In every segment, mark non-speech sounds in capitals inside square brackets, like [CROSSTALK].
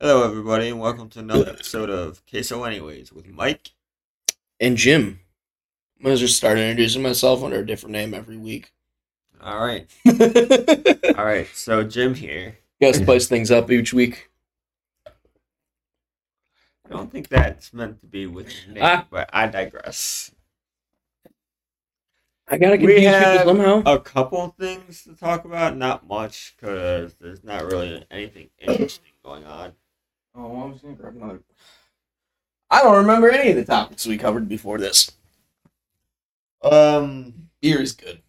Hello, everybody, and welcome to another episode of Queso Anyways with Mike. And Jim. I'm gonna just start introducing myself under a different name every week. All right, [LAUGHS] all right. So Jim here. spice things up each week. I don't think that's meant to be with your name, Ah. but I digress. I gotta We confuse people have- somehow. A couple things to talk about, not much, because there's not really anything interesting going on. Oh, I was gonna grab another. I don't remember any of the topics we covered before this. Um, Beer is good.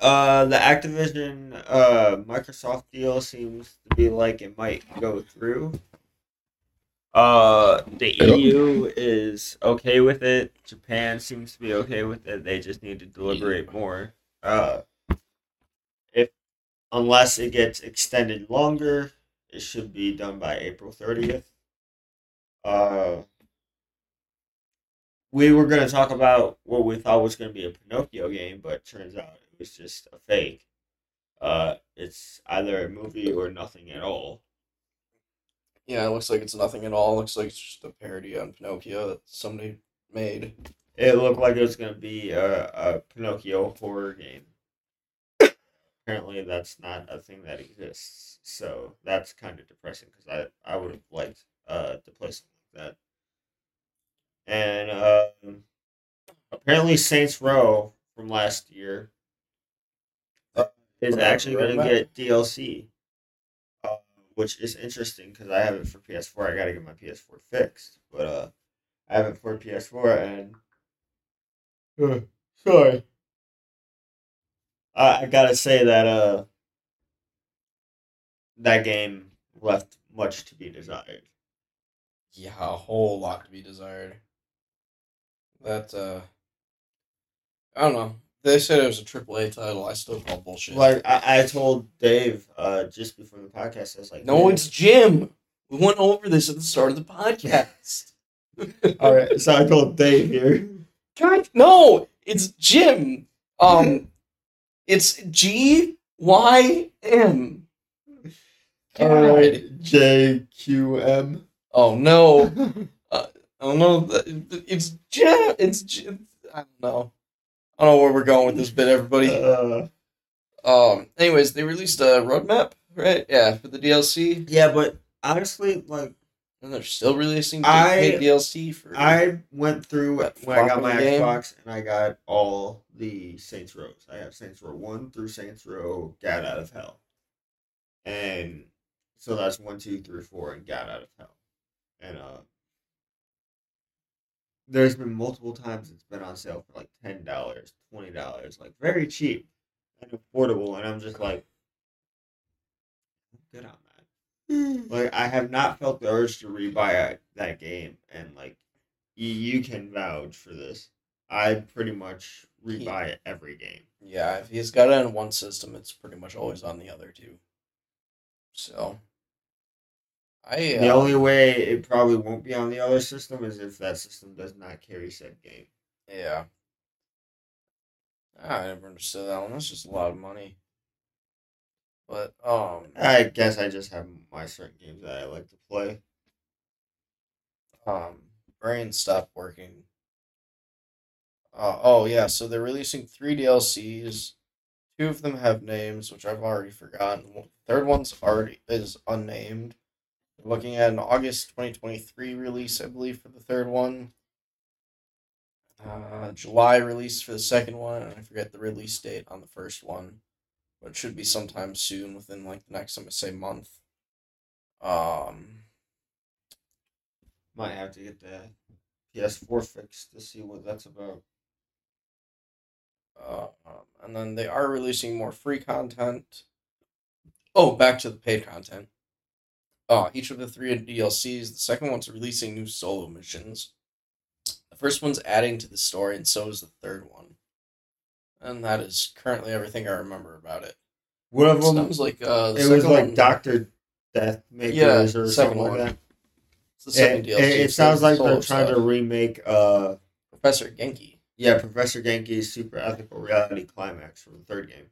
uh, the Activision uh Microsoft deal seems to be like it might go through. Uh, the EU is okay with it. Japan seems to be okay with it. They just need to deliberate more. Uh, if unless it gets extended longer, it should be done by April thirtieth. Uh, we were gonna talk about what we thought was gonna be a Pinocchio game, but turns out it was just a fake. Uh, it's either a movie or nothing at all. Yeah, it looks like it's nothing at all. It looks like it's just a parody on Pinocchio that somebody made. It looked like it was gonna be a, a Pinocchio horror game. Apparently, that's not a thing that exists. So that's kind of depressing because I I would have liked uh to play something like that. And um, apparently, Saints Row from last year uh, is actually going to get DLC, uh, which is interesting because I have it for PS4. I got to get my PS4 fixed, but uh, I have it for PS4 and sorry. I I gotta say that uh that game left much to be desired. Yeah, a whole lot to be desired. That uh I don't know. They said it was a AAA title. I still call bullshit. Like I, I told Dave uh just before the podcast, I was like, no, "Dave." it's Jim. We went over this at the start of the podcast. [LAUGHS] all right. So I told Dave here. God, no, it's Jim. Um, [LAUGHS] it's G Y M. All right, JQM. Oh no, [LAUGHS] I don't know. It's Jim. It's Jim. I don't know. I don't know where we're going with this bit, everybody. Uh, Um. Anyways, they released a roadmap, right? Yeah, for the DLC, yeah, but honestly, like and they're still releasing I- paid DLC for. I went through when I got my game. Xbox and I got all the Saints Rows. I have Saints Row one through Saints Row Got Out of Hell, and so that's one, two, three, four, and Got Out of Hell, and uh, there's been multiple times it's been on sale for like ten dollars, twenty dollars, like very cheap and affordable, and I'm just like, I'm good on that. [SIGHS] Like I have not felt the urge to rebuy that game, and like you can vouch for this. I pretty much rebuy every game. yeah, if he's got it on one system, it's pretty much always on the other two. So. I The uh, only way it probably won't be on the other system is if that system does not carry said game. Yeah. I never understood that one. That's just a lot of money. But um, I guess I just have my certain games that I like to play. um, brain stopped working. Uh, oh yeah, so they're releasing three DLCs. Two of them have names, which I've already forgotten. Third one's already is unnamed. We're looking at an August twenty twenty three release, I believe, for the third one. Uh, July release for the second one, and I forget the release date on the first one, but it should be sometime soon, within like the next, I'm gonna say month. Um, Might have to get the PS4 fixed to see what that's about. Uh, um, and then they are releasing more free content. Oh, back to the paid content. Uh, each of the three DLCs. The second one's releasing new solo missions. The first one's adding to the story, and so is the third one. And that is currently everything I remember about it. One of them, Sounds like uh, it was like Doctor Death Makers Yeah, or something like that. It's the second It, DLC. it, it sounds like they're trying to remake uh Professor Genki. Yeah Professor Genki's super ethical reality climax from the third game.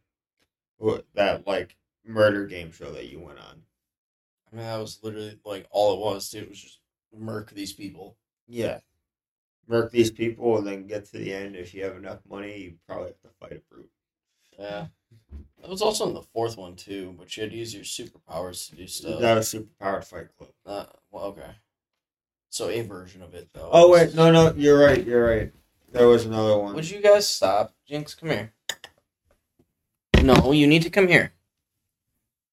That like murder game show that you went on. I mean, that was literally like all it was. Dude, it was just murk these people. Yeah. Murk these people and then get to the end. If you have enough money, you probably have to fight a brute. Yeah. That was also in the fourth one too, but you had to use your superpowers to do stuff. That was Superpowered Fight Club. Uh, well, okay. So a version of it though. Oh wait, no, no, you're right, you're right. There was another one. Would you guys stop? Jinx, come here. No, you need to come here.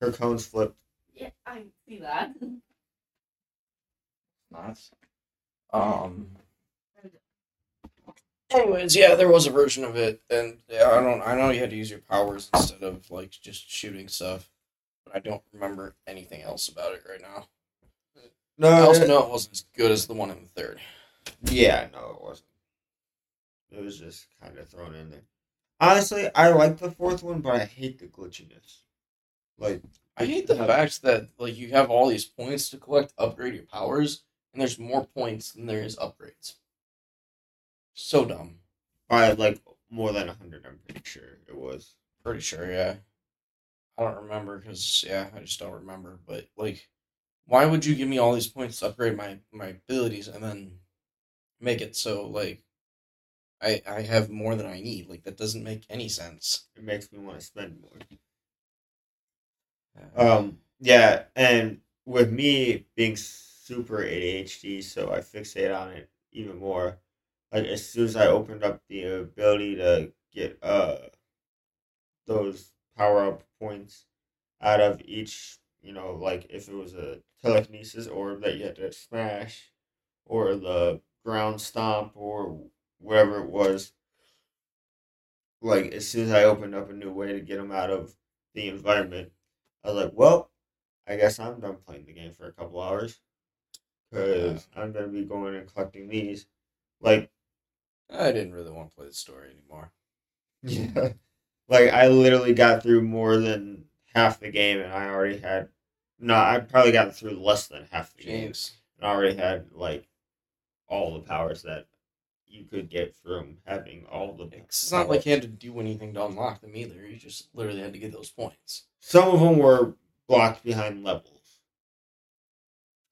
Her cones flipped. Yeah, I see that. Not. Um. Anyways, yeah, there was a version of it, and yeah, I don't. I know you had to use your powers instead of like just shooting stuff, but I don't remember anything else about it right now. No, I also it- know it wasn't as good as the one in the third. yeah, no, it wasn't. It was just kind of thrown in there. Honestly, I like the fourth one, but I hate the glitchiness. Like, I hate the fact that like you have all these points to collect, upgrade your powers, and there's more points than there is upgrades. So dumb. by like more than hundred. I'm pretty sure it was. Pretty sure, yeah. I don't remember because yeah, I just don't remember. But like, why would you give me all these points to upgrade my my abilities and then make it so like I I have more than I need? Like that doesn't make any sense. It makes me want to spend more. Um, yeah, and with me being super ADHD, so I fixate on it even more. Like as soon as I opened up the ability to get uh those power up points out of each, you know, like if it was a telekinesis orb that you had to smash, or the ground stomp, or whatever it was. Like as soon as I opened up a new way to get them out of the environment, I was like, well, I guess I'm done playing the game for a couple hours because I'm gonna be going and collecting these. Like, I didn't really want to play the story anymore. [LAUGHS] yeah, like I literally got through more than half the game, and I already had. No, I probably got through less than half the game, and I already had like all the powers that you could get from having all the. it's not like you had to do anything to unlock them either. You just literally had to get those points. Some of them were blocked behind levels.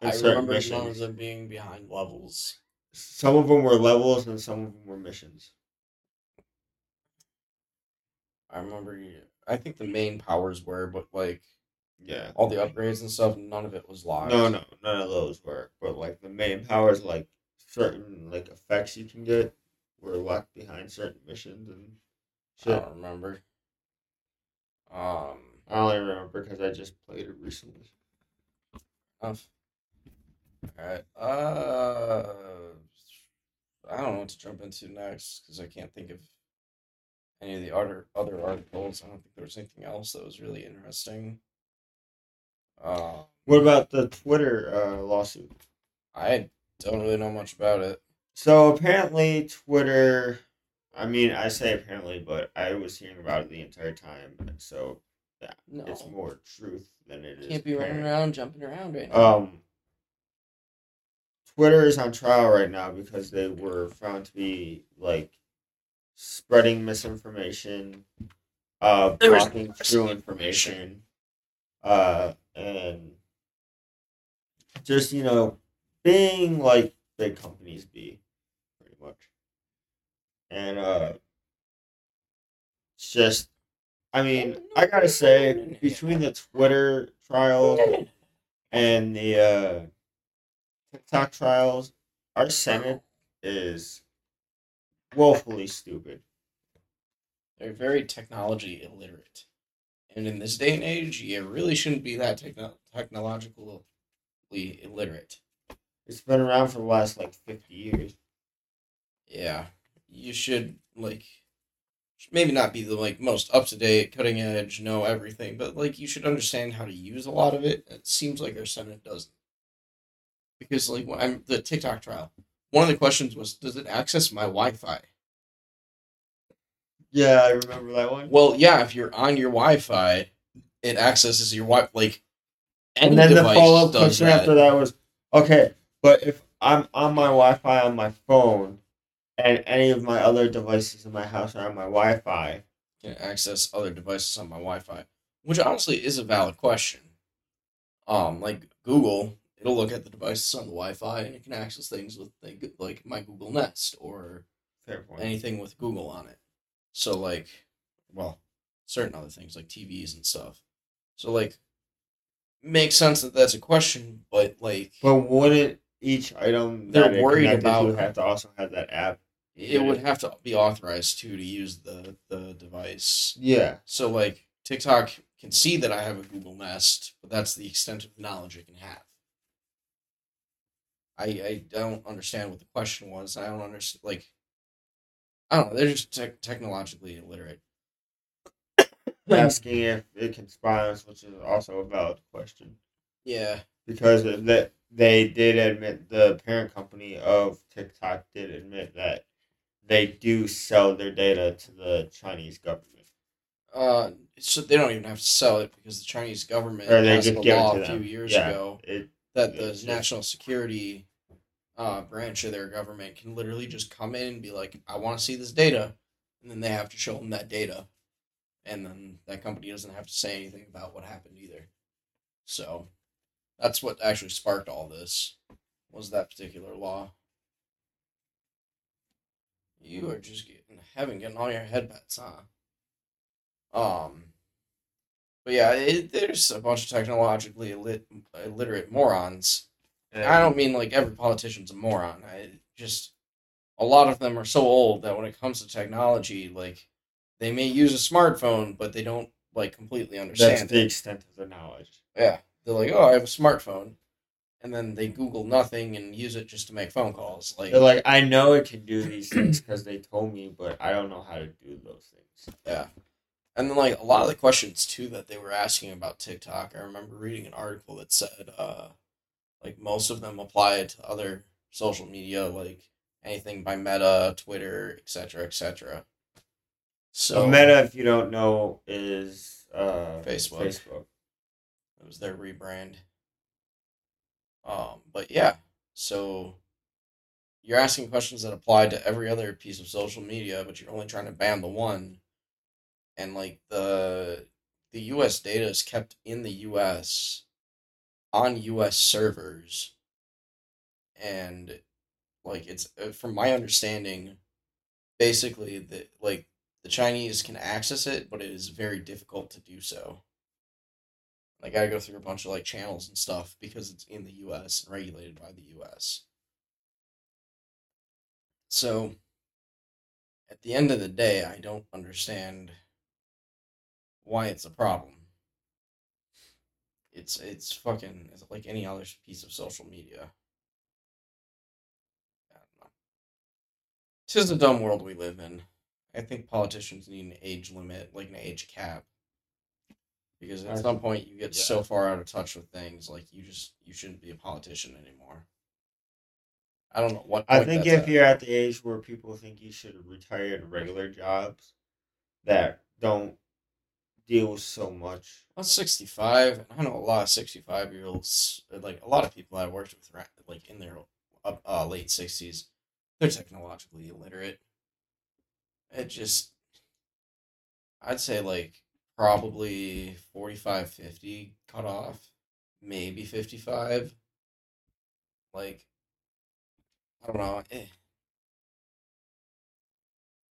I remember missions. of them being behind levels. Some of them were levels, and some of them were missions. I remember. I think the main powers were, but like Yeah. all the upgrades and stuff, none of it was locked. No, no, none of those were. But like the main powers, like certain like effects you can get, were locked behind certain missions and I don't remember. Um, I only remember because I just played it recently. enough. Alright. Uh, I don't know what to jump into next because I can't think of any of the other other articles. I don't think there was anything else that was really interesting. Uh, What about the Twitter uh, lawsuit? I don't really know much about it. So apparently, Twitter. I mean, I say apparently, but I was hearing about it the entire time, so No, it's more truth than it is. can't be running around jumping around right now. Um, Twitter is on trial right now because they were found to be like spreading misinformation, uh, There was blocking true information, uh, and just you know being like big companies be, pretty much. And uh, it's just, I mean, I gotta say, between the Twitter trials and the uh, TikTok trials, our Senate is woefully stupid. They're very technology illiterate. And in this day and age, you really shouldn't be that techno- technologically illiterate. It's been around for the last like 50 years. Yeah. You should, like, maybe not be the, like, most up to date, cutting edge, know everything, but, like, you should understand how to use a lot of it. It seems like our Senate doesn't. Because, like, when I'm, the TikTok trial, one of the questions was, does it access my Wi Fi? Yeah, I remember that one. Well, yeah, if you're on your Wi-Fi, it accesses your Wi. Like, any and then the device follow up question that. after that was okay, but if I'm on my Wi Fi on my phone and any of my other devices in my house are on my Wi Fi, Can access other devices on my Wi-Fi, which honestly is a valid question. Um, like Google, it'll look at the devices on the Wi-Fi and it can access things with like, like my Google Nest or anything with Google on it. So like, well, certain other things like TVs and stuff. So like, makes sense that that's a question, but like, But wouldn't each item They're that worried about to about- have to also have that app? it would have to be authorized too to use the the device. Yeah. So like TikTok can see that I have a Google Nest, but that's the extent of knowledge it can have. I I don't understand what the question was. I don't understand like I don't know. They're just tech technologically illiterate. [COUGHS] Asking if it can spy us, which is also a valid question. Yeah, Because that they did admit the parent company of TikTok did admit that they do sell their data to the Chinese government. uh, so they don't even have to sell it because the Chinese government Or they passed a law a few years Yeah. ago It that the national security uh, branch of their government can literally just come in and be like, "I want to see this data," and then they have to show them that data, and then that company doesn't have to say anything about what happened either. So that's what actually sparked all this was that particular law. You are just getting having getting all your headbats, huh? Um, but yeah, it, there's a bunch of technologically illit, illiterate morons. I don't mean like every politician's a moron. I just a lot of them are so old that when it comes to technology, like they may use a smartphone, but they don't like completely That's understand the it. extent of their knowledge. Yeah, they're like, oh, I have a smartphone, and then they Google nothing and use it just to make phone calls. Like, They're like, I know it can do these things because they told me, but I don't know how to do those things. Yeah. And then like a lot of the questions too that they were asking about TikTok, I remember reading an article that said uh like most of them apply to other social media like anything by Meta, Twitter, etc., etc. So So Meta, if you don't know, is uh, Facebook. Facebook. It was their rebrand. Um, but yeah, so you're asking questions that apply to every other piece of social media, but you're only trying to ban the one. And like the the US data is kept in the US on US servers. And like it's uh, from my understanding basically the like the Chinese can access it, but it is very difficult to do so. I gotta go through a bunch of like channels and stuff because it's in the U.S. and regulated by the U.S. So, at the end of the day, I don't understand why it's a problem. It's it's fucking it's like any other piece of social media. Tis a dumb world we live in. I think politicians need an age limit, like an age cap because at some point you get yeah. so far out of touch with things like you just you shouldn't be a politician anymore i don't know what I think if at. you're at the age where people think you should retire to regular jobs that don't deal with so much. i'm 65 and i know a lot of 65 year olds like a lot of people i worked with like in their uh, late 60s they're technologically illiterate it just i'd say like probably 45 50 cut off maybe 55 like i don't know eh.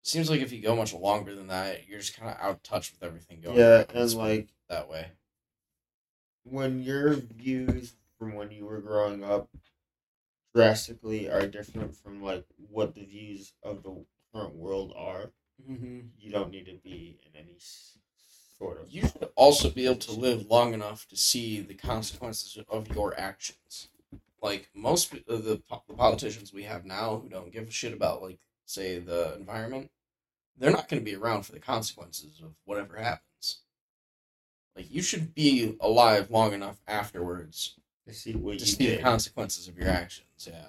seems like if you go much longer than that you're just kind of out of touch with everything going Yeah, on and It's like that way when your views from when you were growing up drastically are different from like what the views of the current world are, mm-hmm. you don't need to be in any sort of. you should also be able to live long enough to see the consequences of your actions. Like most of uh, the, po- the politicians we have now who don't give a shit about, like, say, the environment, they're not going to be around for the consequences of whatever happens. Like, you should be alive long enough afterwards to see what to you see the consequences of your actions. Yeah.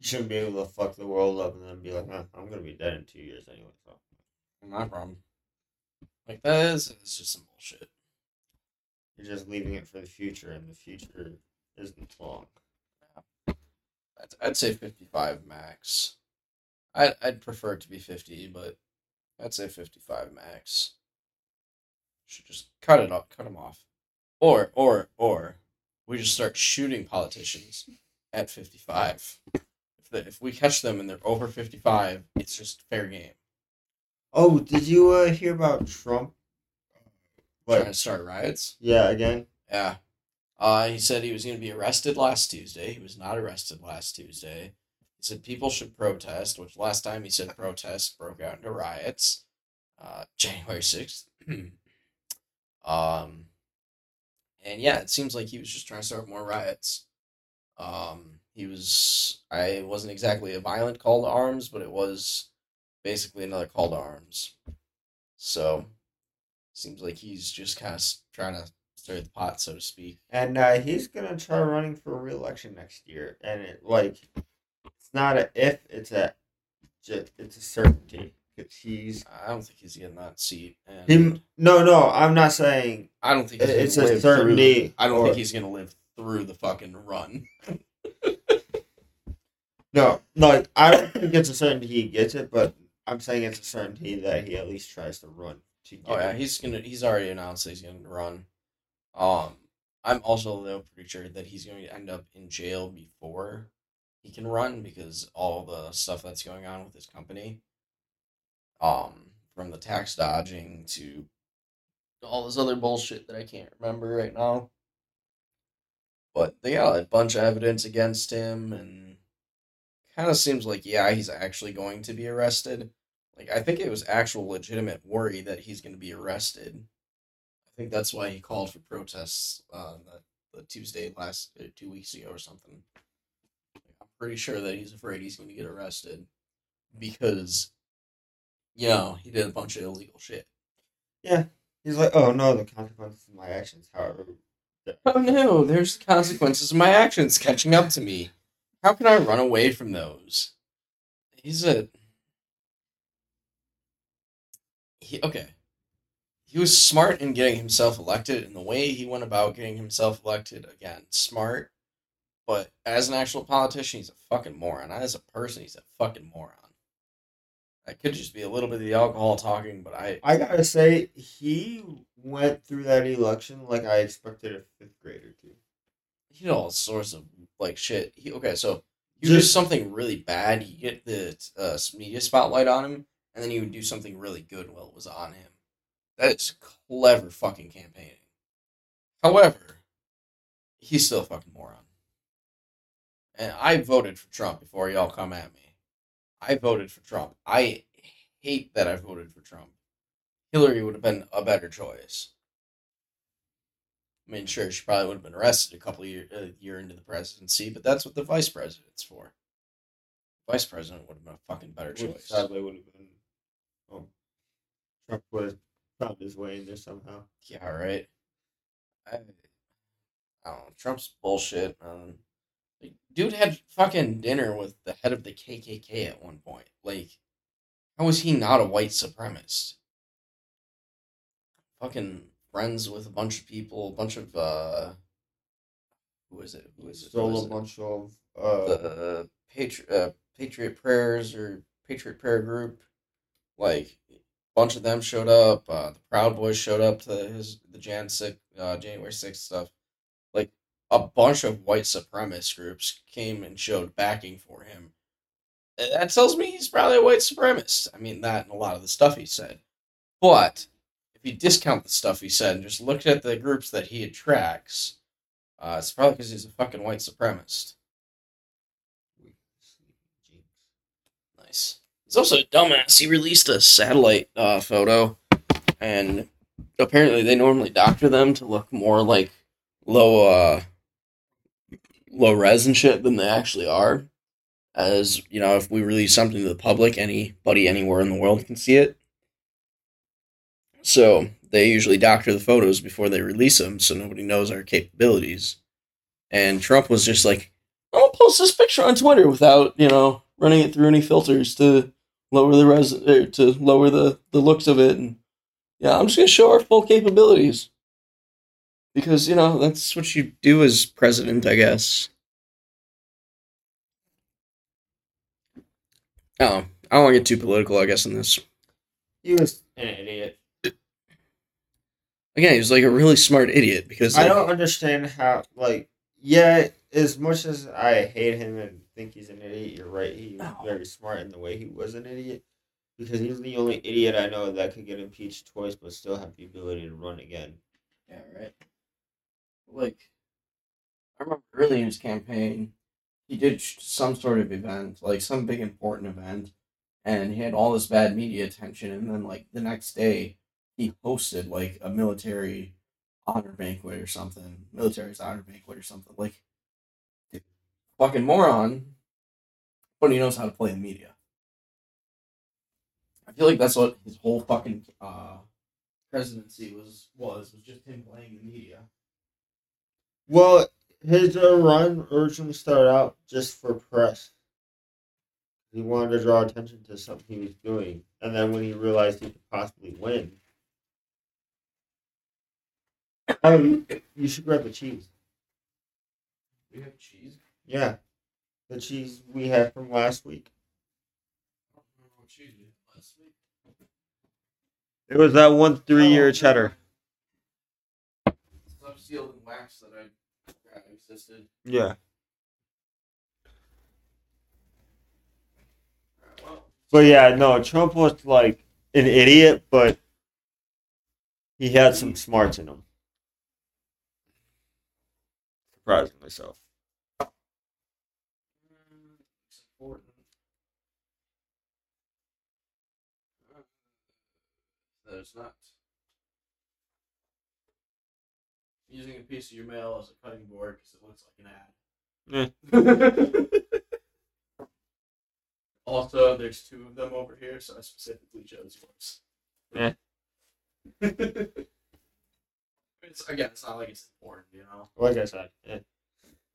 You shouldn't be able to fuck the world up and then be like, huh, I'm gonna be dead in two years anyway. So My problem. Like, that is it's just some bullshit. you're just leaving it for the future, and the future isn't long. I'd, I'd say 55 max. I'd, I'd prefer it to be 50, but I'd say 55 max. should just cut it off, cut them off, or or or we just start shooting politicians at fifty five. If the, if we catch them and they're over fifty five, it's just fair game. Oh, did you uh, hear about Trump? Trying What? to start riots. Yeah, again. Yeah. Uh, he said he was going to be arrested last Tuesday. He was not arrested last Tuesday. He said people should protest, which last time he said protests broke out into riots. Uh, [LAUGHS] January 6th. [CLEARS THROAT] um, and yeah, it seems like he was just trying to start more riots. Um, he was, I wasn't exactly a violent call to arms, but it was basically another call to arms. So, seems like he's just kind of trying to stir the pot, so to speak. And uh, he's gonna try running for re-election next year, and it like it's not a if, it's a it's a certainty. he's I don't think he's getting that seat. And him. No, no, I'm not saying I don't think he's It's a certainty, Through, I don't or- think he's gonna live through the fucking run. [LAUGHS] no. Like I don't think it's a certainty he gets it, but I'm saying it's a certainty that he at least tries to run. To Oh yeah, it. he's gonna. He's already announced that he's gonna run. Um, I'm also though pretty sure that he's going to end up in jail before he can run because all the stuff that's going on with his company. Um, from the tax dodging to all this other bullshit that I can't remember right now. But they got a bunch of evidence against him, and kind of seems like yeah, he's actually going to be arrested. Like I think it was actual legitimate worry that he's going to be arrested. I think that's why he called for protests uh, the, the Tuesday last uh, two weeks ago or something. I'm pretty sure that he's afraid he's going to get arrested because, you know, he did a bunch of illegal shit. Yeah, he's like, oh no, the consequences of my actions. However, Oh no, there's consequences of my actions catching up to me. How can I run away from those? He's a. He, okay. He was smart in getting himself elected, and the way he went about getting himself elected, again, smart. But as an actual politician, he's a fucking moron. As a person, he's a fucking moron. That could just be a little bit of the alcohol talking, but I. I gotta say he went through that election like I expected a fifth grader to. he did all sorts of like shit. He okay, so he would do something really bad. You get the uh, media spotlight on him, and then he would do something really good while it was on him. That is clever fucking campaigning. However, he's still a fucking moron. And I voted for Trump before y'all come at me. I voted for Trump. I hate that I voted for Trump. Hillary would have been a better choice. I mean, sure, she probably would have been arrested a couple of year, a year into the presidency, but that's what the vice president's for. Vice president would have been a fucking better choice. sadly would have been. Um, Trump would have found his way in there somehow. Yeah, right. I, I don't know. Trump's bullshit. Um, like, dude had fucking dinner with the head of the KKK at one point. Like, how was he not a white supremacist? Fucking friends with a bunch of people, a bunch of uh, who is it? Who is it? Stole a bunch of uh, the Patriot uh, Patriot Prayers or Patriot Prayer Group, like a bunch of them showed up. Uh, the Proud Boys showed up to his the Jan six uh, January sixth stuff. Like a bunch of white supremacist groups came and showed backing for him. That tells me he's probably a white supremacist. I mean that and a lot of the stuff he said, but if you discount the stuff he said and just look at the groups that he attracts, uh, it's probably because he's a fucking white supremacist. Nice. He's also a dumbass. He released a satellite uh, photo, and apparently they normally doctor them to look more like low, uh, low res and shit than they actually are. As you know, if we release something to the public, anybody anywhere in the world can see it. So they usually doctor the photos before they release them, so nobody knows our capabilities. And Trump was just like, "I'm gonna post this picture on Twitter without you know running it through any filters to lower the res er, to lower the the looks of it." And yeah, I'm just gonna show our full capabilities because you know that's what you do as president, I guess. Oh, I don't want to get too political, I guess, in this. he was an idiot. Again, he was like a really smart idiot because I don't understand how, like, yeah, as much as I hate him and think he's an idiot, you're right. He was No. very smart in the way he was an idiot. Because he's the only idiot I know that could get impeached twice but still have the ability to run again. Yeah, right. Like, I remember early in his campaign, he did some sort of event, like some big important event, and he had all this bad media attention. And then, like, the next day, he hosted, like, a military honor banquet or something, military's honor banquet or something. Like, fucking moron, but he knows how to play the media. I feel like that's what his whole fucking uh, presidency was was was just him playing the media. Well, his uh, run originally started out just for press. He wanted to draw attention to something he was doing. And then when he realized he could possibly win. [COUGHS] You, you should grab the cheese. We have cheese. Yeah. The cheese we had from last week. I don't remember what cheese we had last week. It was that one three year Oh, cheddar. Stuff sealed in wax that I forgot existed. Yeah. Alright, But yeah, no, Trump was like an idiot, but he had some smarts in him. Surprisingly so. mm, it's important. Uh, That it's not. Using a piece of your mail as a cutting board because it looks like an ad. [LAUGHS] also, there's two of them over here, so I specifically chose yours. Yeah. [LAUGHS] it's again, it's not like it's important, you know. Like I said, yeah.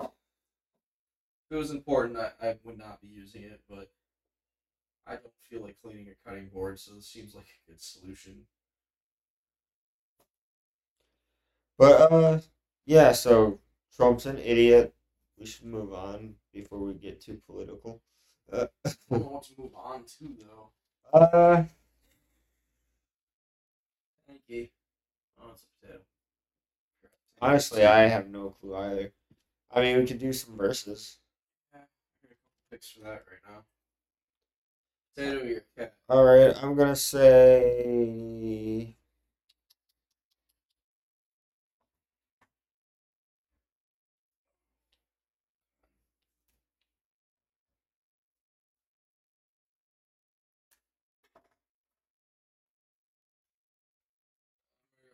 If it was important, I, I would not be using it, but I don't feel like cleaning a cutting board, so this seems like a good solution. But uh, yeah. So Trump's an idiot. We should move on before we get too political. Uh, [LAUGHS] I know to move on to though. uh Thank you. Oh, it's a potato. honestly, I have no clue either. I mean, we could do some verses. Picks for that right now. Your? All right, I'm gonna say.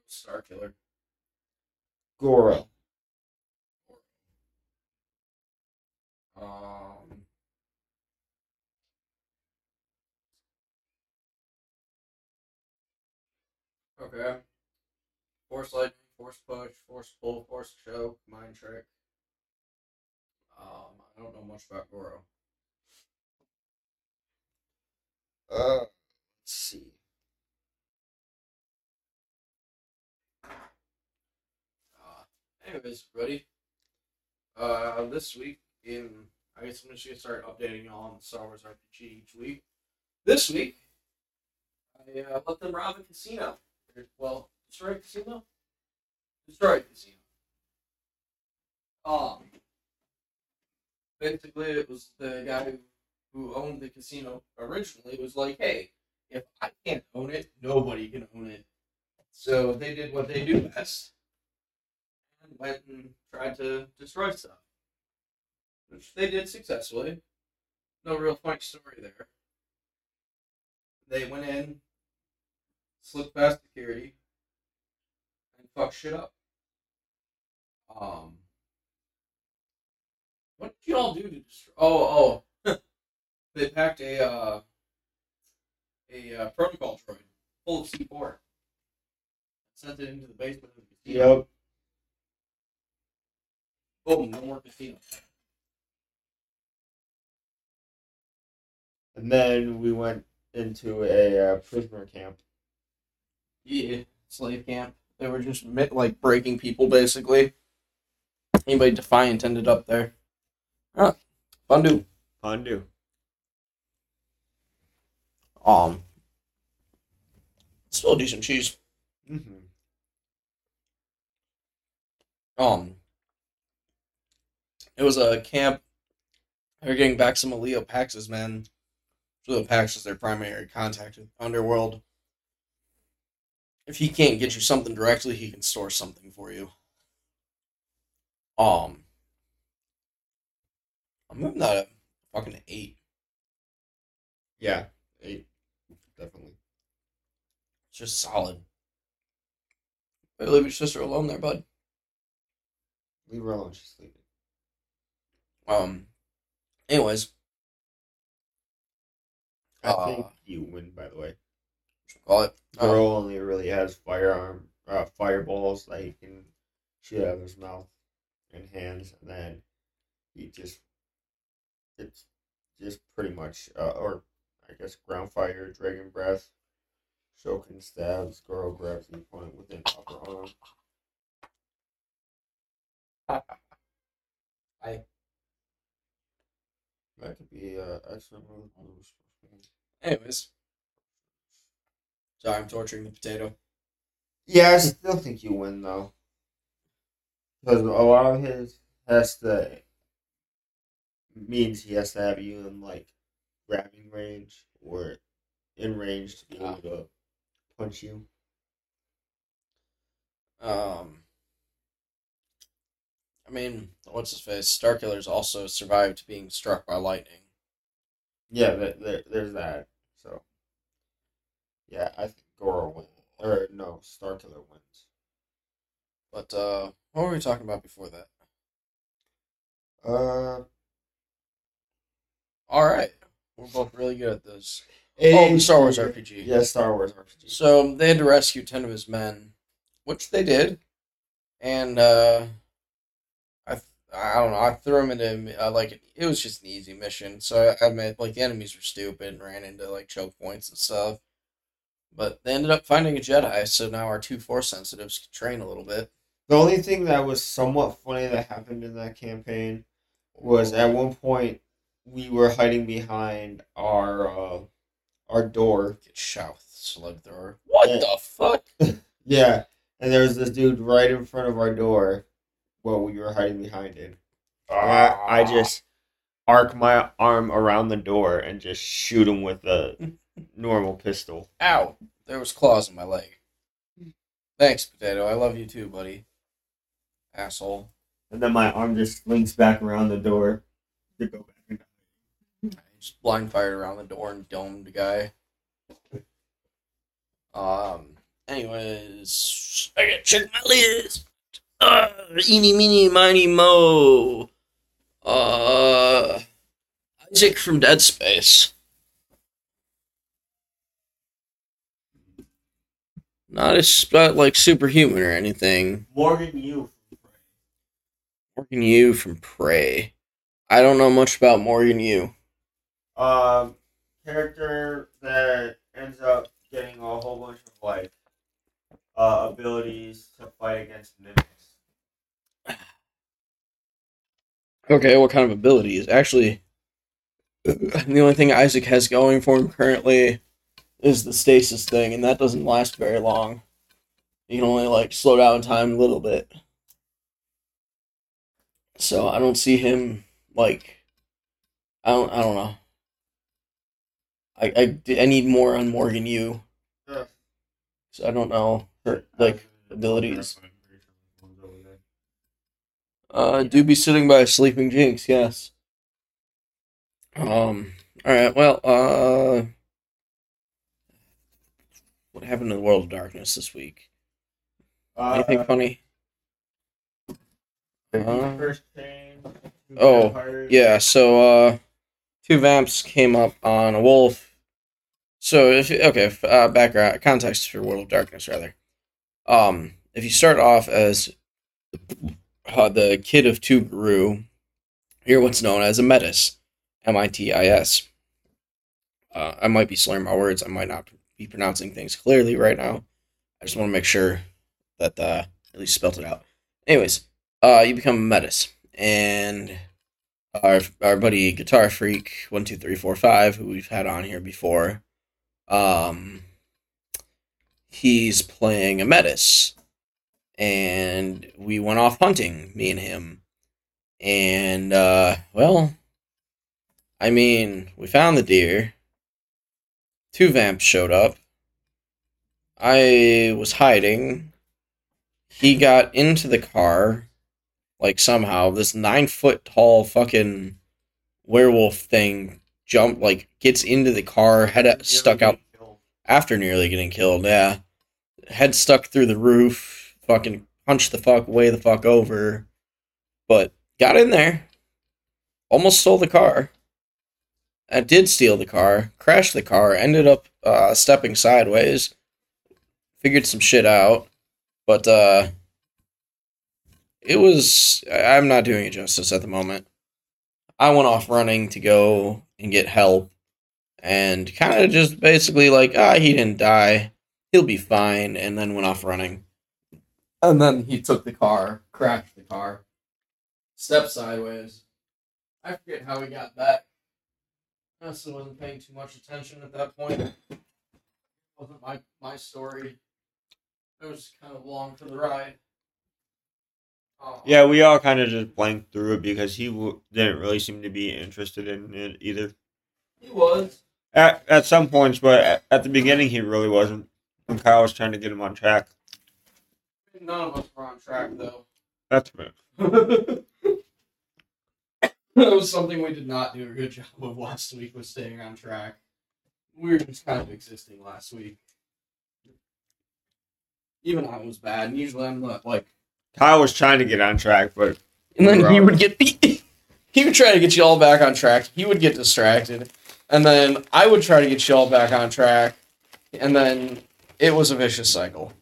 Star Killer. Goro. Um. Okay. Force lightning, force push, force pull, force choke, mind trick. Um, I don't know much about Goro. Uh, let's see. Uh, anyways, ready? Uh, this week in, I guess I'm just gonna start updating y'all on the Star Wars RPG each week. This week, I uh, let them rob a casino. Well, destroy a casino. Destroy a casino. Um, basically, it was the guy who, who owned the casino originally was like, "Hey, if I can't own it, nobody can own it." So they did what they do best and went and tried to destroy stuff, which they did successfully. No real funny story there. They went in, slipped past security, and fucked shit up. Um, what did y'all do to destroy? Oh, oh, [LAUGHS] they packed a uh, a uh, protocol droid full of C four. Sent it into the basement of the casino. Yep. Boom, no more casino. And then we went into a uh, prisoner camp. Yeah, slave camp. They were just like breaking people basically. Anybody defiant ended up there. Ah, fun do. Pondu. Um, still decent cheese. Mm-hmm. Um, it was a camp. They're getting back some of Leo Pax's men. Leo Pax is their primary contact with Underworld. If he can't get you something directly, he can store something for you. Um, I'm moving that up fucking eight. Yeah, eight, definitely. It's just solid. Leave your sister alone there, bud. Leave her alone. She's sleeping. Um. Anyways, I Uh, think you win. By the way, it. Um, girl only really has firearm, uh, fireballs that he can shoot out of his mouth and hands, and then he just it's just pretty much, uh, or I guess ground fire, dragon breath, Shokan stabs. Goro grabs the opponent within upper arm. [LAUGHS] I. That could be uh, excellent move. Anyways, sorry, I'm torturing the potato. Yeah, I still think you win though, because a lot of his has to means he has to have you in like grabbing range or in range to be able to punch you. Um, I mean, what's his face? Starkiller's also survived being struck by lightning. Yeah, there, there, there's that. So, yeah, I think Goro wins. Or no, Starkiller wins. But uh, what were we talking about before that? Uh, All right, we're both really good at this. Oh, Star Wars RPG. Yeah, Star Wars RPG. So they had to rescue ten of his men, which they did, and uh, I th- I don't know. I threw him into uh, like it was just an easy mission. So I admit, like the enemies were stupid and ran into like choke points and stuff. But they ended up finding a Jedi, so now our two Force sensitives can train a little bit. The only thing that was somewhat funny that happened in that campaign was at one point we were hiding behind our uh, our door. Get shot slug thrower. What the fuck? [LAUGHS] Yeah, and there was this dude right in front of our door, while we were hiding behind it. I, I just arc my arm around the door and just shoot him with a [LAUGHS] normal pistol. Ow! There was claws in my leg. Thanks, potato. I love you too, buddy. Asshole. And then my arm just swings back around the door to go back. in. I just blind fired around the door and domed the guy. Um. Anyways, I gotta check my list. Uh, eeny, meeny, miny, mo. Uh, Isaac from Dead Space. Not as not like superhuman or anything. Morgan, you. Morgan Yu from Prey. I don't know much about Morgan Yu. Um, character that ends up getting a whole bunch of like uh, abilities to fight against mimics. Okay, what kind of abilities? Actually, [CLEARS THROAT] the only thing Isaac has going for him currently is the stasis thing, and that doesn't last very long. You can only like slow down time a little bit. So I don't see him like. I don't. I don't know. I I, I need more on Morgan Yu. Yeah. So I don't know her like abilities. Uh, do be sitting by a sleeping Jinx, yes. Um. All right. Well. Uh. What happened to the World of Darkness this week? Anything Uh, funny? Uh, oh. Yeah. So, uh, two vamps came up on a wolf. So if okay, if, uh, background context for World of Darkness rather. Um, if you start off as uh, the kid of two Garou, you're what's known as a Metis, M I T I S. Uh, I might be slurring my words. I might not be pronouncing things clearly right now. I just want to make sure that uh, at least spelt it out. Anyways, uh, you become a Metis, and our our buddy Guitar Freak one two three four five, who we've had on here before, um, he's playing a Metis, and we went off hunting, me and him. And uh well, I mean, we found the deer. Two vamps showed up. I was hiding. He got into the car, like somehow. This nine foot tall fucking werewolf thing jumped, like, gets into the car, head stuck out after nearly getting killed. Yeah, head stuck through the roof. Fucking punched the fuck way the fuck over, but got in there. Almost stole the car. I did steal the car, crashed the car, ended up uh, stepping sideways, figured some shit out, but uh, it was. I'm not doing it justice at the moment. I went off running to go and get help, and kind of just basically like, ah, he didn't die, he'll be fine, and then went off running. And then he took the car, crashed the car, stepped sideways. I forget how he got back. I still wasn't paying too much attention at that point. wasn't my my story. It was kind of long for the ride. Yeah, we all kind of just blanked through it because he w- didn't really seem to be interested in it either. he was. At at some points, but at, at the beginning he really wasn't. When Kyle was trying to get him on track. None of us were on track though. That's fair. [LAUGHS] that was something we did not do a good [LAUGHS] job of last week was staying on track. We were just kind of existing last week. Even I was bad, and usually I'm not like. Kyle was trying to get on track, but And then he would get [LAUGHS] he would try to get you all back on track. He would get distracted, and then I would try to get you all back on track, and then it was a vicious cycle.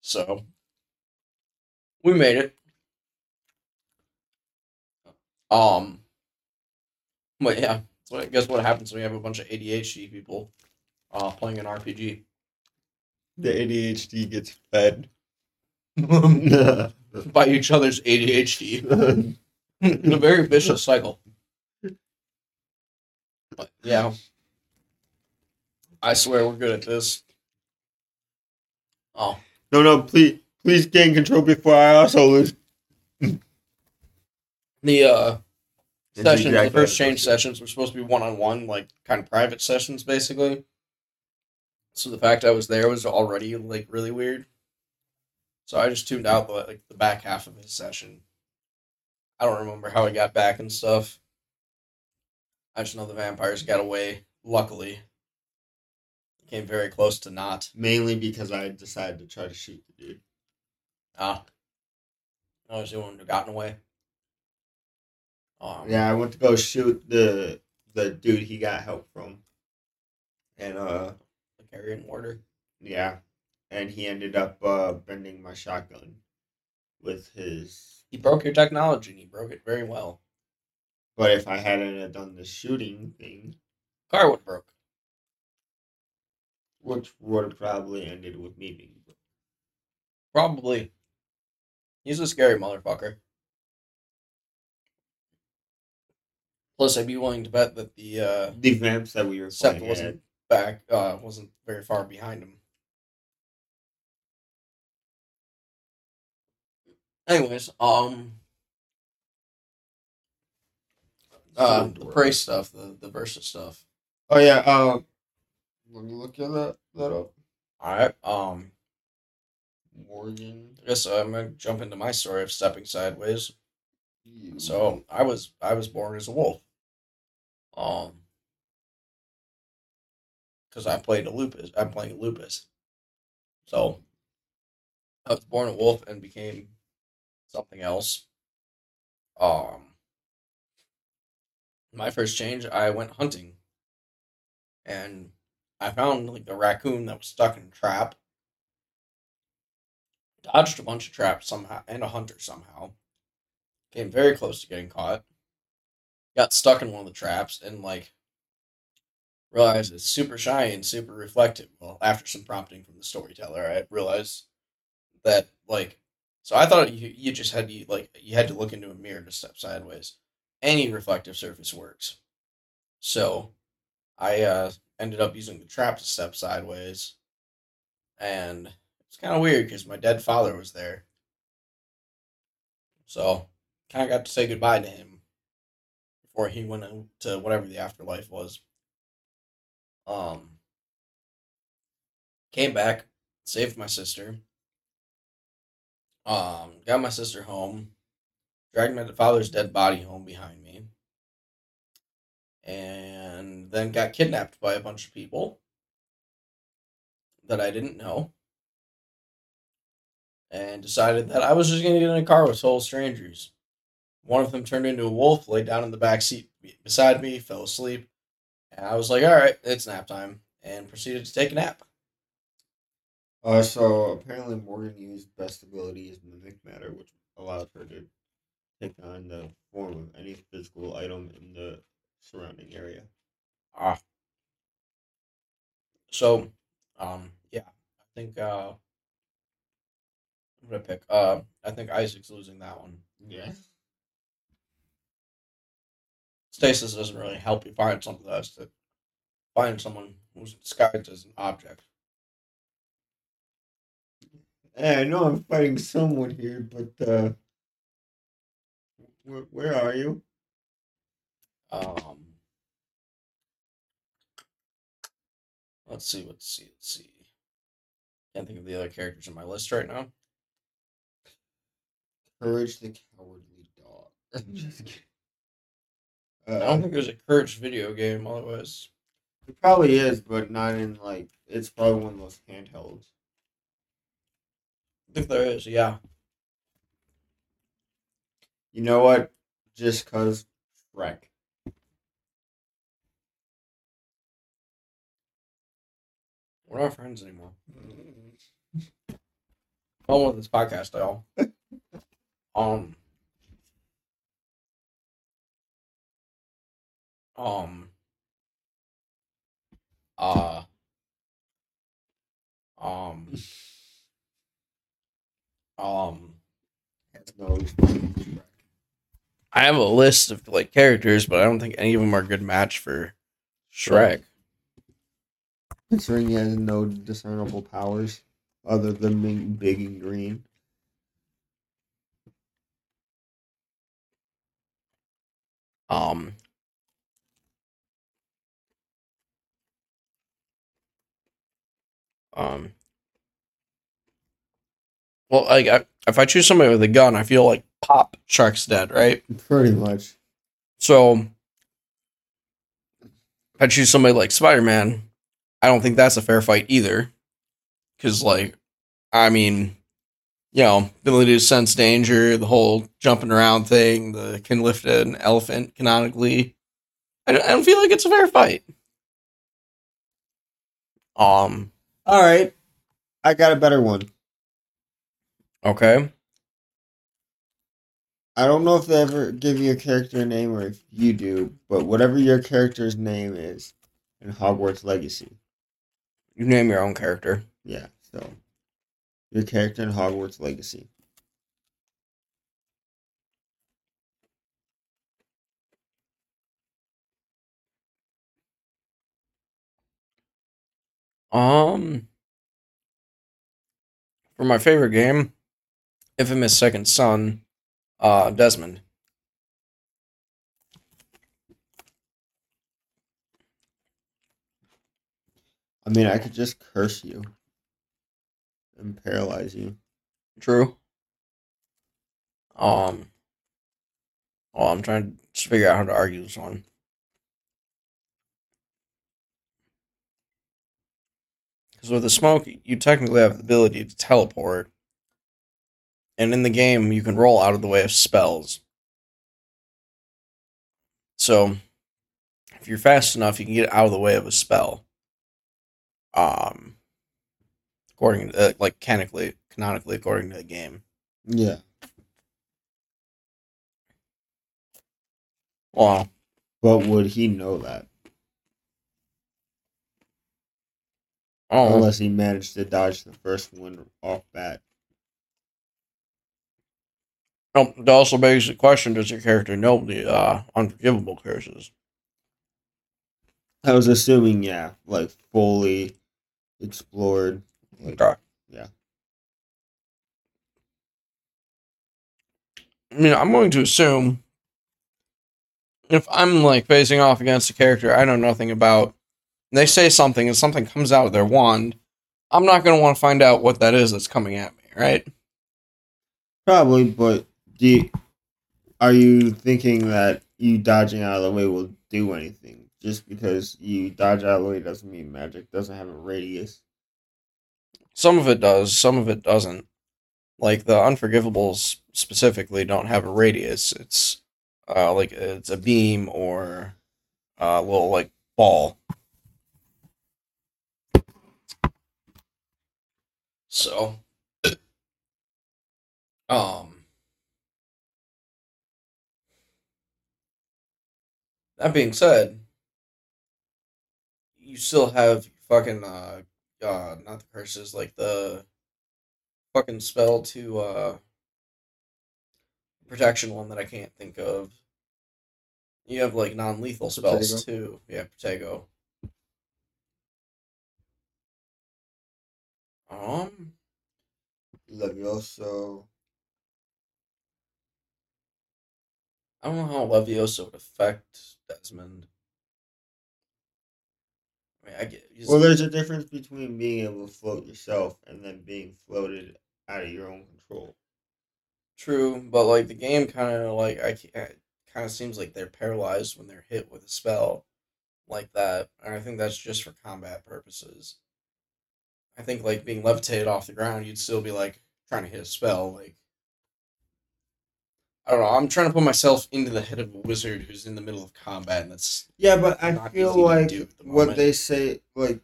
So we made it. Um, but yeah, so I guess what happens when you have a bunch of ADHD people uh, playing an RPG? the ADHD gets fed. [LAUGHS] by each other's ADHD in a very vicious cycle. But yeah, I swear we're good at this. Oh, no, no, please, please gain control before I also lose. The uh, sessions, the first change sessions were supposed to be one on one, like kind of private sessions, basically. So the fact I was there was already like really weird. So I just tuned out the like the back half of his session. I don't remember how he got back and stuff. I just know the vampires got away. Luckily, came very close to not. Mainly because I decided to try to shoot the dude. Ah, I was the one who gotten away. Um, Yeah, I went to go shoot the the dude he got help from, and uh, the carrion warder. yeah, and he ended up uh bending my shotgun with his. He broke your technology, and he broke it very well. But if I hadn't have done the shooting thing, Car would broke. which would have probably ended with me being. Probably. He's a scary motherfucker. Plus, I'd be willing to bet that the uh, The vamps that we were Seth playing wasn't had. back, uh, wasn't very far behind him. Anyways, um, uh, the prey stuff, the the versus stuff. Oh yeah. Um. Let me look at that that up. All right, um, Morgan. I guess I'm gonna jump into my story of stepping sideways. So I was I was born as a wolf. Um because I played a lupus. I'm playing a lupus. So I was born a wolf and became something else. Um my first change, I went hunting. And I found like a raccoon that was stuck in a trap. Dodged a bunch of traps somehow and a hunter somehow came very close to getting caught. Got stuck in one of the traps and like realized it's super shiny and super reflective. Well, after some prompting from the storyteller, I realized that like so I thought you you just had to like you had to look into a mirror to step sideways. Any reflective surface works. So I uh ended up using the trap to step sideways. And it's kind of weird because my dead father was there So kind of got to say goodbye to him before he went into whatever the afterlife was. Um, came back, saved my sister. Um, got my sister home, dragged my father's dead body home behind me, and then got kidnapped by a bunch of people that I didn't know, and decided that I was just going to get in a car with total strangers. One of them turned into a wolf, laid down in the back seat beside me, fell asleep, and I was like, "All right, it's nap time," and proceeded to take a nap. Uh, so apparently Morgan used best ability is mimic matter, which allows her to take on the form of any physical item in the surrounding area. Ah. So, um, yeah, I think uh, I'm gonna pick. Uh, I think Isaac's losing that one. Yeah. Stasis doesn't really help you find something that's to find someone who's disguised as an object. Hey, I know I'm fighting someone here, but uh, where, where are you? Um, let's see, let's see, let's see. Can't think of the other characters in my list right now. Courage the Cowardly Dog. [LAUGHS] I'm just kidding. I Uh, don't think there's a Courage video game, otherwise. it probably is, but not in like. It's probably one of those handhelds. I think there is, yeah. You know what? Just cause Shrek. We're not friends anymore. On with this podcast, y'all. [LAUGHS] um. Um. Uh. Um. [LAUGHS] Um. I have a list of like characters, but I don't think any of them are a good match for Shrek. Considering he has no discernible powers other than being big and green. Um. Um. Well, like I, if I choose somebody with a gun, I feel like Pop Shark's dead, right? Pretty much. So if I choose somebody like Spider Man, I don't think that's a fair fight either. Because, like, I mean, you know, ability to sense danger, the whole jumping around thing, the can lift an elephant canonically. I don't, I don't feel like it's a fair fight. Um. All right. I got a better one. Okay. I don't know if they ever give you a character name or if you do, but whatever your character's name is in Hogwarts Legacy. You name your own character. Yeah, so your character in Hogwarts Legacy. Um. For my favorite game, Infamous Second Son, uh, Desmond. I mean, I could just curse you and paralyze you. True. Um. Oh, I'm trying to figure out how to argue this one. Because with the smoke, you technically have the ability to teleport. And in the game, you can roll out of the way of spells. So, if you're fast enough, you can get out of the way of a spell. Um, according to, uh, like, canonically, canonically, according to the game. Yeah. Well, But would he know that? Oh, Unless he managed to dodge the first one off bat. no, it also begs the question: Does your character know the uh, unforgivable curses? I was assuming, yeah, like fully explored. Like, Okay. Yeah. I mean, I'm going to assume if I'm like facing off against a character I know nothing about, they say something and something comes out of their wand, I'm not going to want to find out what that is that's coming at me, right? Probably, but do you, are you thinking that you dodging out of the way will do anything? Just because you dodge out of the way doesn't mean magic doesn't have a radius. Some of it does, some of it doesn't. Like the unforgivables specifically don't have a radius. It's uh, like it's a beam or a little like ball. So, um, that being said, you still have fucking uh, uh, not the curses, like the fucking spell to uh protection one that I can't think of. You have like non lethal spells Protego? too. Yeah, Protego. Um, Levioso. I don't know how Levioso would affect Desmond. I mean, I get. Well, there's a difference between being able to float yourself and then being floated out of your own control. True, but like the game kind of like I kind of seems like they're paralyzed when they're hit with a spell like that, and I think that's just for combat purposes. I think like being levitated off the ground, you'd still be like trying to hit a spell. Like I don't know. I'm trying to put myself into the head of a wizard who's in the middle of combat, and that's Yeah, but I feel like the what they say, like,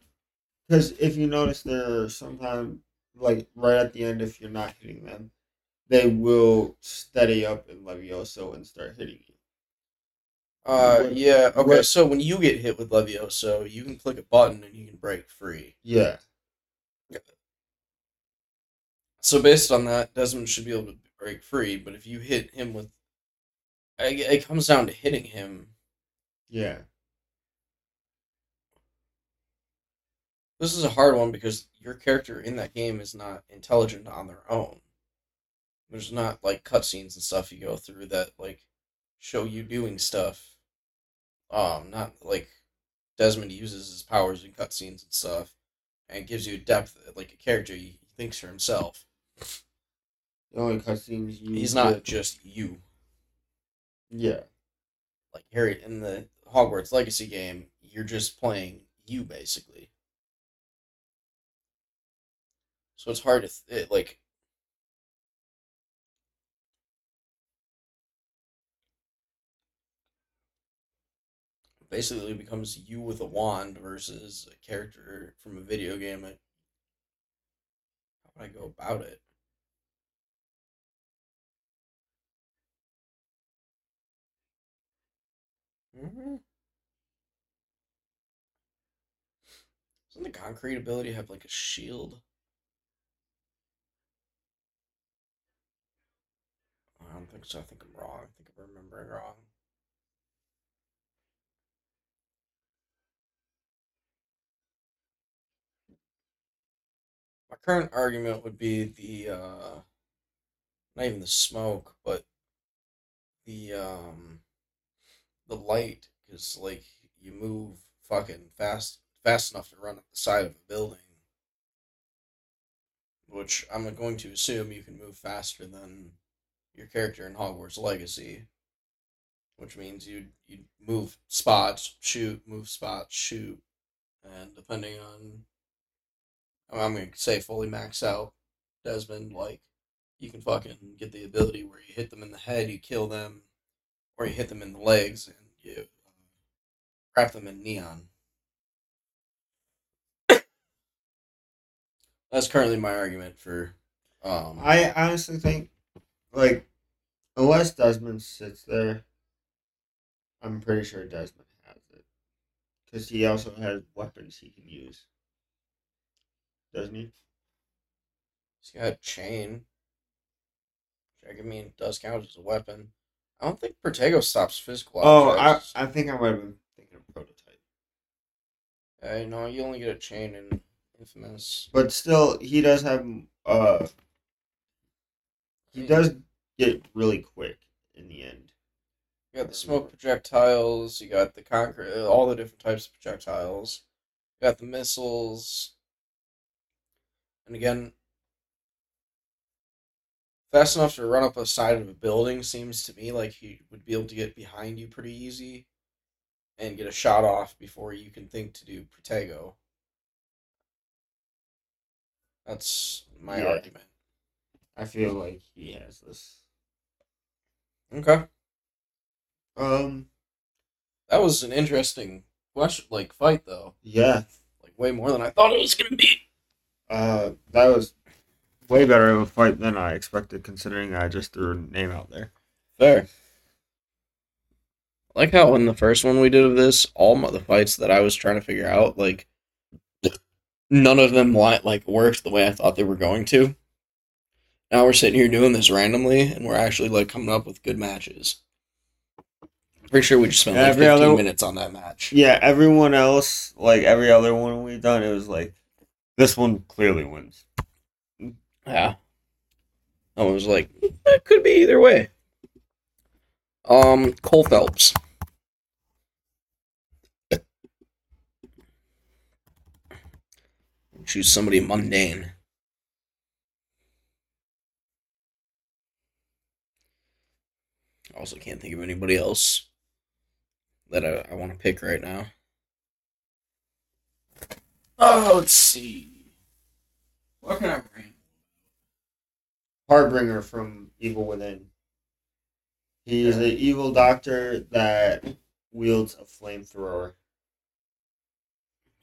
because if you notice, there are sometimes, like, right at the end, if you're not hitting them, they will steady up in Levioso and start hitting you. uh What- yeah okay. what- So when you get hit with Levioso, you can click a button and you can break free. Yeah. So based on that, Desmond should be able to break free. But if you hit him with, it comes down to hitting him. Yeah. This is a hard one because your character in that game is not intelligent on their own. There's not like cutscenes and stuff you go through that like show you doing stuff. Um, not like Desmond uses his powers in cutscenes and stuff, and gives you depth like a character he thinks for himself. The only cutscenes you. He's not just you. Yeah. like Harry in the Hogwarts Legacy game, you're just playing you basically. So it's hard to th- it, like. Basically, becomes you with a wand versus a character from a video game. How would I go about it? Mhm. Doesn't the concrete ability have like a shield? I don't think so. I think I'm wrong. I think I'm remembering wrong. My current argument would be the uh not even the smoke, but the um the light because like you move fucking fast fast enough to run up the side of a building. Which i'm going to assume you can move faster than your character in hogwarts legacy. Which means you you move spots shoot move spots shoot. And depending on i'm going to say fully max out desmond like you can fucking get the ability where you hit them in the head you kill them or you hit them in the legs and you uh, wrap them in neon. That's currently my argument for. Um, I honestly think, like, unless Desmond sits there, I'm pretty sure Desmond has it. Because he also has weapons he can use. Doesn't he? he's got a chain. Which I mean, does count as a weapon. I don't think Protego stops physical Oh, I, objects. I think I might have been thinking of prototype. I know you only get a chain in Infamous. But still, he does have, uh, he does get really quick in the end. You got the smoke projectiles. You got the concrete. All the different types of projectiles. You got the missiles. And again, fast enough to run up a side of a building seems to me like he would be able to get behind you pretty easy, and get a shot off before you can think to do Protego. That's my Yeah. argument. I feel like he has this. Okay, Um. that was an interesting question, like fight though. Yeah. Like way more than I thought it was gonna be. Uh. That was way better of a fight than I expected, considering I just threw a name out there. Fair. I like how in the first one we did of this, all the fights that I was trying to figure out, like none of them like worked the way I thought they were going to. Now we're sitting here doing this randomly, and we're actually like coming up with good matches. Pretty sure we just spent like Every fifteen other- minutes on that match. Yeah. Everyone else, like every other one we've done, it was like this one clearly wins. Yeah. I was like, it could be either way. Um, Cole Phelps. Choose somebody mundane. I also can't think of anybody else that I, I want to pick right now. Oh, let's see. What can I bring? Harbinger from Evil Within. He is an evil doctor that wields a flamethrower.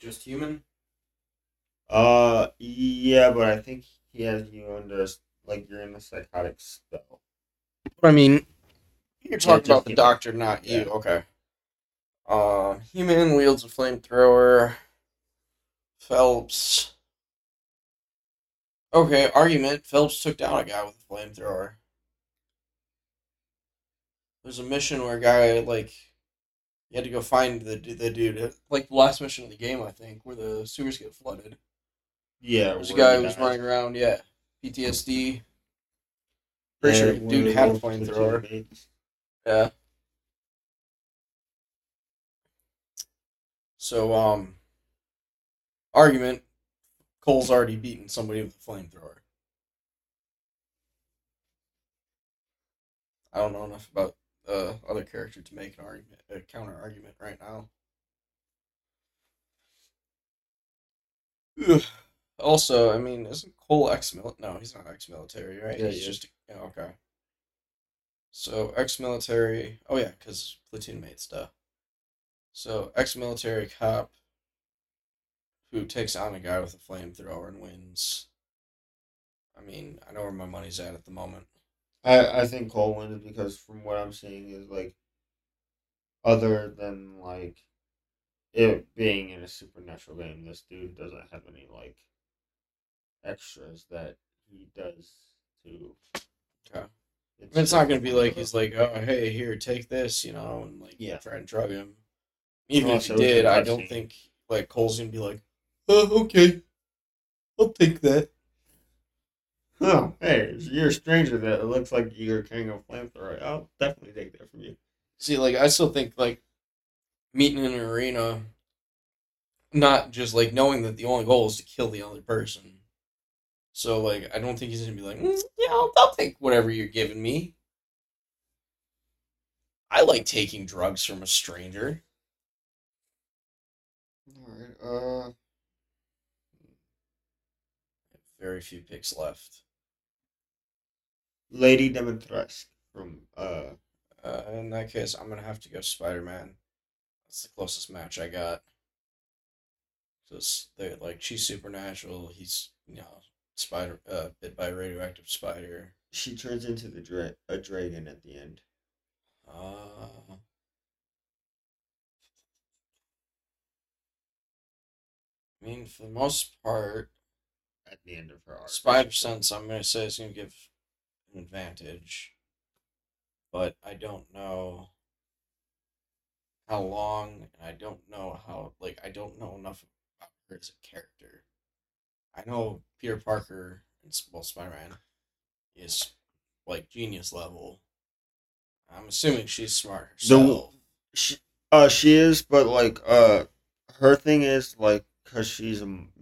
Just human? Uh, yeah, but I think he has you under like you're in a psychotic spell. I mean, you're talking just about the human. doctor, not you. Yeah. Okay. Uh, human wields a flamethrower. Phelps. Okay, argument. Phelps took down a guy with a flamethrower. There's a mission where a guy like you had to go find the the dude, like the last mission of the game, I think, where the sewers get flooded. Yeah, There's a guy who was running around, yeah, PTSD. Pretty sure Yeah, one dude had a flamethrower. Yeah. So, um, argument Cole's already beaten somebody with a flamethrower. I don't know enough about uh, other character to make an argument, a counter argument right now. Ugh. Also, I mean, isn't Cole ex-mil? No, he's not ex-military, right? Yeah, he's he just yeah, okay. So ex-military. Oh yeah, because platoon mates, duh. So ex-military cop who takes on a guy with a flamethrower and wins. I mean, I know where my money's at at the moment. I I think Cole wins because from what I'm seeing is like, other than like, it being in a supernatural game, this dude doesn't have any like, extras that he does to. Okay. I mean, it's not gonna be like he's like, oh, hey, here, take this, you know, and like Yeah. try and drug him. Even Well, if he so did, I don't think like Cole's gonna be like, oh, okay, I'll take that. Oh, hey, you're a stranger that it looks like you're carrying a flamethrower. I'll definitely take that from you. See, like I still think like meeting in an arena, not just like knowing that the only goal is to kill the other person. So like I don't think he's gonna be like, "Mm, yeah, I'll, I'll take whatever you're giving me. I like taking drugs from a stranger. Alright, uh. Very few picks left. Lady Dimitrescu from, uh. Uh, in that case, I'm gonna have to go Spider Man. That's the closest match I got. Because they like she's supernatural. He's you know spider uh, bit by a radioactive spider. She turns into the dra- a dragon at the end. Uh, I mean, for the most part, At the end of her arc. Spider Sense, I'm gonna say is gonna give an advantage, but I don't know how long, and I don't know how. Like, I don't know enough about her as a character. I know Peter Parker and well, Spider Man is like genius level. I'm assuming she's smart The- herself. She, uh, she is, but like, uh, her thing is like, cause she's a, m-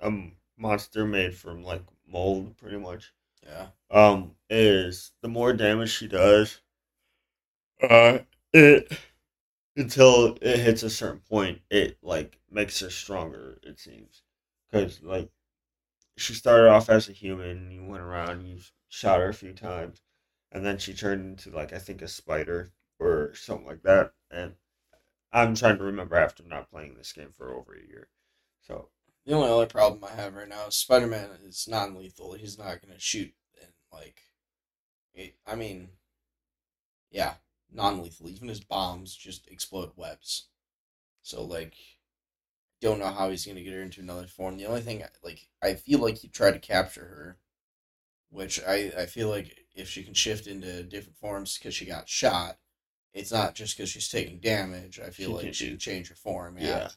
a monster made from like mold, pretty much. yeah. Um, is the more damage she does, uh, it until it hits a certain point, it like makes her stronger. It seems, cause like, she started off as a human. You went around, you shot her a few times, and then she turned into like I think a spider or something like that. And I'm trying to remember after not playing this game for over a year. So The only other problem I have right now is Spider Man is non lethal. He's not gonna shoot and like it, I mean yeah, non lethal. Even his bombs just explode webs. So like don't know how he's gonna get her into another form. The only thing like I feel like he tried to capture her, which I I feel like if she can shift into different forms because she got shot, it's not just because she's taking damage. I feel She like she can change her form. yeah, yeah.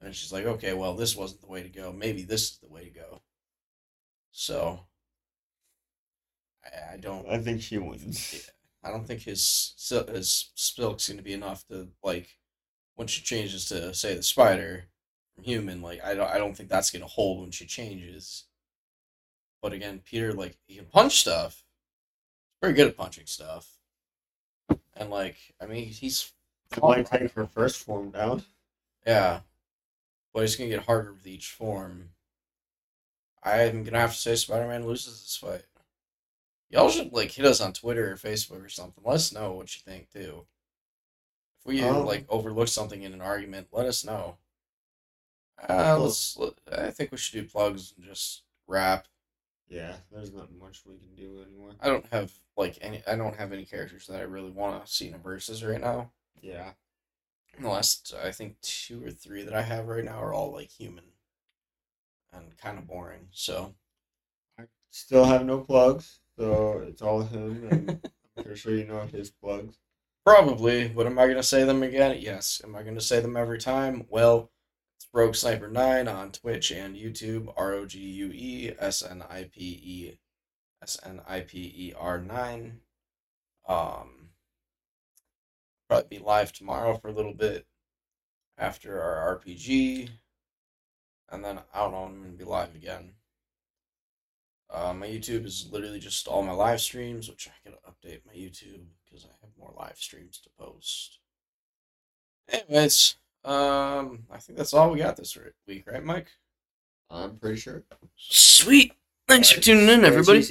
And she's like, okay, well, this wasn't the way to go. Maybe this is the way to go. So, I, I don't. I think she wins. Yeah, I don't think his his silk's gonna be enough to like when she changes to say the spider from human. Like I don't I don't think that's gonna hold when she changes. But again, Peter like he can punch stuff. Very good at punching stuff. And like I mean he's It might take her first form down. yeah. But it's gonna get harder with each form. I'm gonna have to say Spider Man loses this fight. Y'all should like hit us on Twitter or Facebook or something. Let us know what you think too. If we Um, like overlook something in an argument, let us know. Uh, let's. Let, I think we should do plugs and just wrap. Yeah, there's not much we can do anymore. I don't have like any. I don't have any characters that I really want to see in a versus right now. Yeah, The last, I think, two or three that I have right now are all like human and kind of boring. So I still have no plugs, so it's all him, and [LAUGHS] I'm pretty sure you know his plugs. probably, but am I gonna say them again? Yes. Am I gonna say them every time? Well, it's Rogue Sniper Nine on Twitch and YouTube. R O G U E S N I P E S N I P E R nine. Um, probably be live tomorrow for a little bit after our RPG, and then I don't know. I'm gonna be live again. Uh, my YouTube is literally just all my live streams, which I gotta update my YouTube because I have more live streams to post. Anyways, um, I think that's all we got this week, right, Mike? I'm pretty sure. Sweet. Thanks for tuning in, everybody.